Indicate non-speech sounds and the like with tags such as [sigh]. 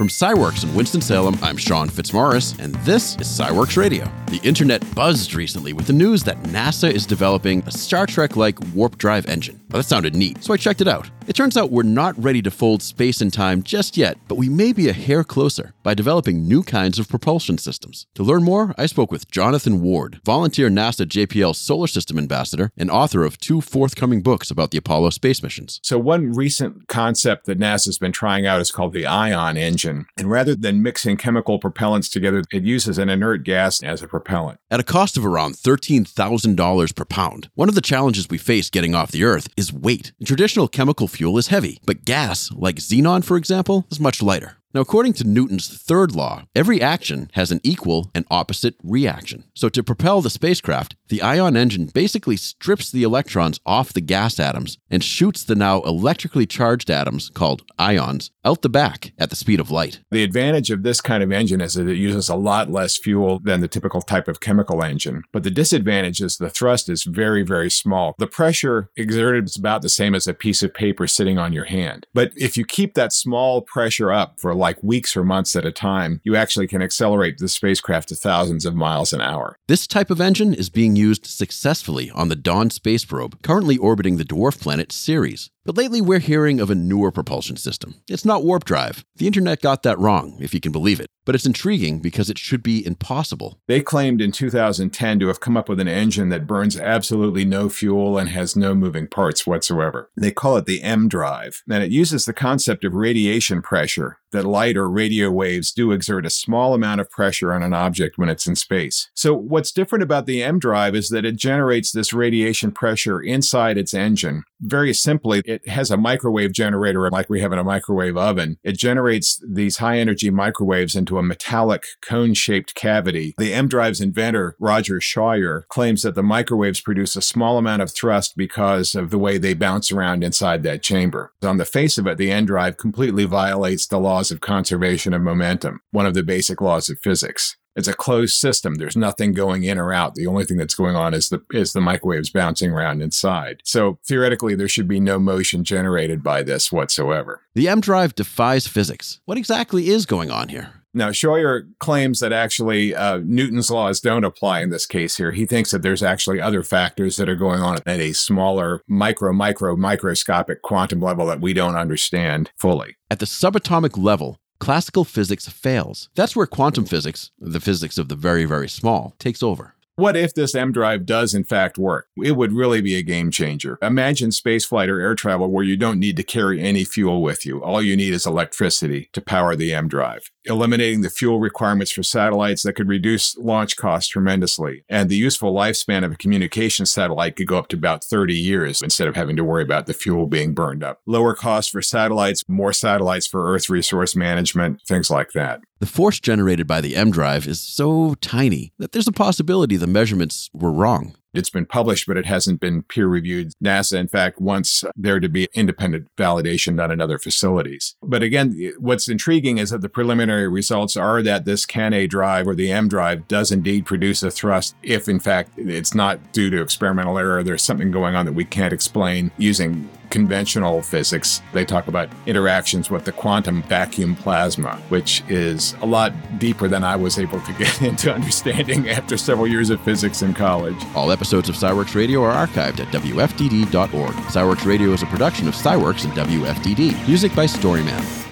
From SciWorks in Winston-Salem, I'm Sean Fitzmaurice, and this is SciWorks Radio. The internet buzzed recently with the news that NASA is developing a Star Trek-like warp drive engine. That sounded neat, so I checked it out. It turns out we're not ready to fold space and time just yet, but we may be a hair closer by developing new kinds of propulsion systems. To learn more, I spoke with Jonathan Ward, volunteer NASA JPL Solar System Ambassador and author of two forthcoming books about the Apollo space missions. So, one recent concept that NASA's been trying out is called the ion engine. And rather than mixing chemical propellants together, it uses an inert gas as a propellant. At a cost of around $13,000 per pound, one of the challenges we face getting off the Earth is weight. Traditional chemical fuel is heavy, but gas, like xenon for example, is much lighter. Now, according to Newton's third law, every action has an equal and opposite reaction. So, to propel the spacecraft, the ion engine basically strips the electrons off the gas atoms and shoots the now electrically charged atoms, called ions, out the back at the speed of light. The advantage of this kind of engine is that it uses a lot less fuel than the typical type of chemical engine. But the disadvantage is the thrust is very, very small. The pressure exerted is about the same as a piece of paper sitting on your hand. But if you keep that small pressure up for like weeks or months at a time, you actually can accelerate the spacecraft to thousands of miles an hour. This type of engine is being used successfully on the Dawn space probe, currently orbiting the dwarf planet Ceres. But lately, we're hearing of a newer propulsion system. It's not warp drive. The internet got that wrong, if you can believe it. But it's intriguing because it should be impossible. They claimed in 2010 to have come up with an engine that burns absolutely no fuel and has no moving parts whatsoever. They call it the EmDrive, and it uses the concept of radiation pressure that light or radio waves do exert a small amount of pressure on an object when it's in space. So, what's different about the EmDrive is that it generates this radiation pressure inside its engine. Very simply, it has a microwave generator like we have in a microwave oven. It generates these high energy microwaves into a metallic cone shaped cavity. The EmDrive's inventor, Roger Shawyer, claims that the microwaves produce a small amount of thrust because of the way they bounce around inside that chamber. On the face of it, the EmDrive completely violates the laws of conservation of momentum, one of the basic laws of physics. It's a closed system. There's nothing going in or out. The only thing that's going on is the is the microwaves bouncing around inside. So theoretically, there should be no motion generated by this whatsoever. The EmDrive defies physics. What exactly is going on here? Now, Shawyer claims that actually uh, Newton's laws don't apply in this case here. He thinks that there's actually other factors that are going on at a smaller, micro, micro, microscopic quantum level that we don't understand fully. At the subatomic level, classical physics fails. That's where quantum physics, the physics of the very, very small, takes over. What if this EmDrive does in fact work? It would really be a game changer. Imagine spaceflight or air travel where you don't need to carry any fuel with you. All you need is electricity to power the EmDrive, eliminating the fuel requirements for satellites that could reduce launch costs tremendously. And the useful lifespan of a communication satellite could go up to about 30 years instead of having to worry about the fuel being burned up. Lower costs for satellites, more satellites for Earth resource management, things like that. The force generated by the EmDrive is so tiny that there's a possibility the measurements were wrong. It's been published, but it hasn't been peer reviewed. NASA, in fact, wants there to be independent validation done in other facilities. But again, what's intriguing is that the preliminary results are that this Cannae drive or the EmDrive does indeed produce a thrust if, in fact, it's not due to experimental error. There's something going on that we can't explain using conventional physics, they talk about interactions with the quantum vacuum plasma, which is a lot deeper than I was able to [laughs] get into understanding after several years of physics in college. All episodes of SciWorks Radio are archived at WFDD.org. SciWorks Radio is a production of SciWorks and WFDD. Music by Storyman.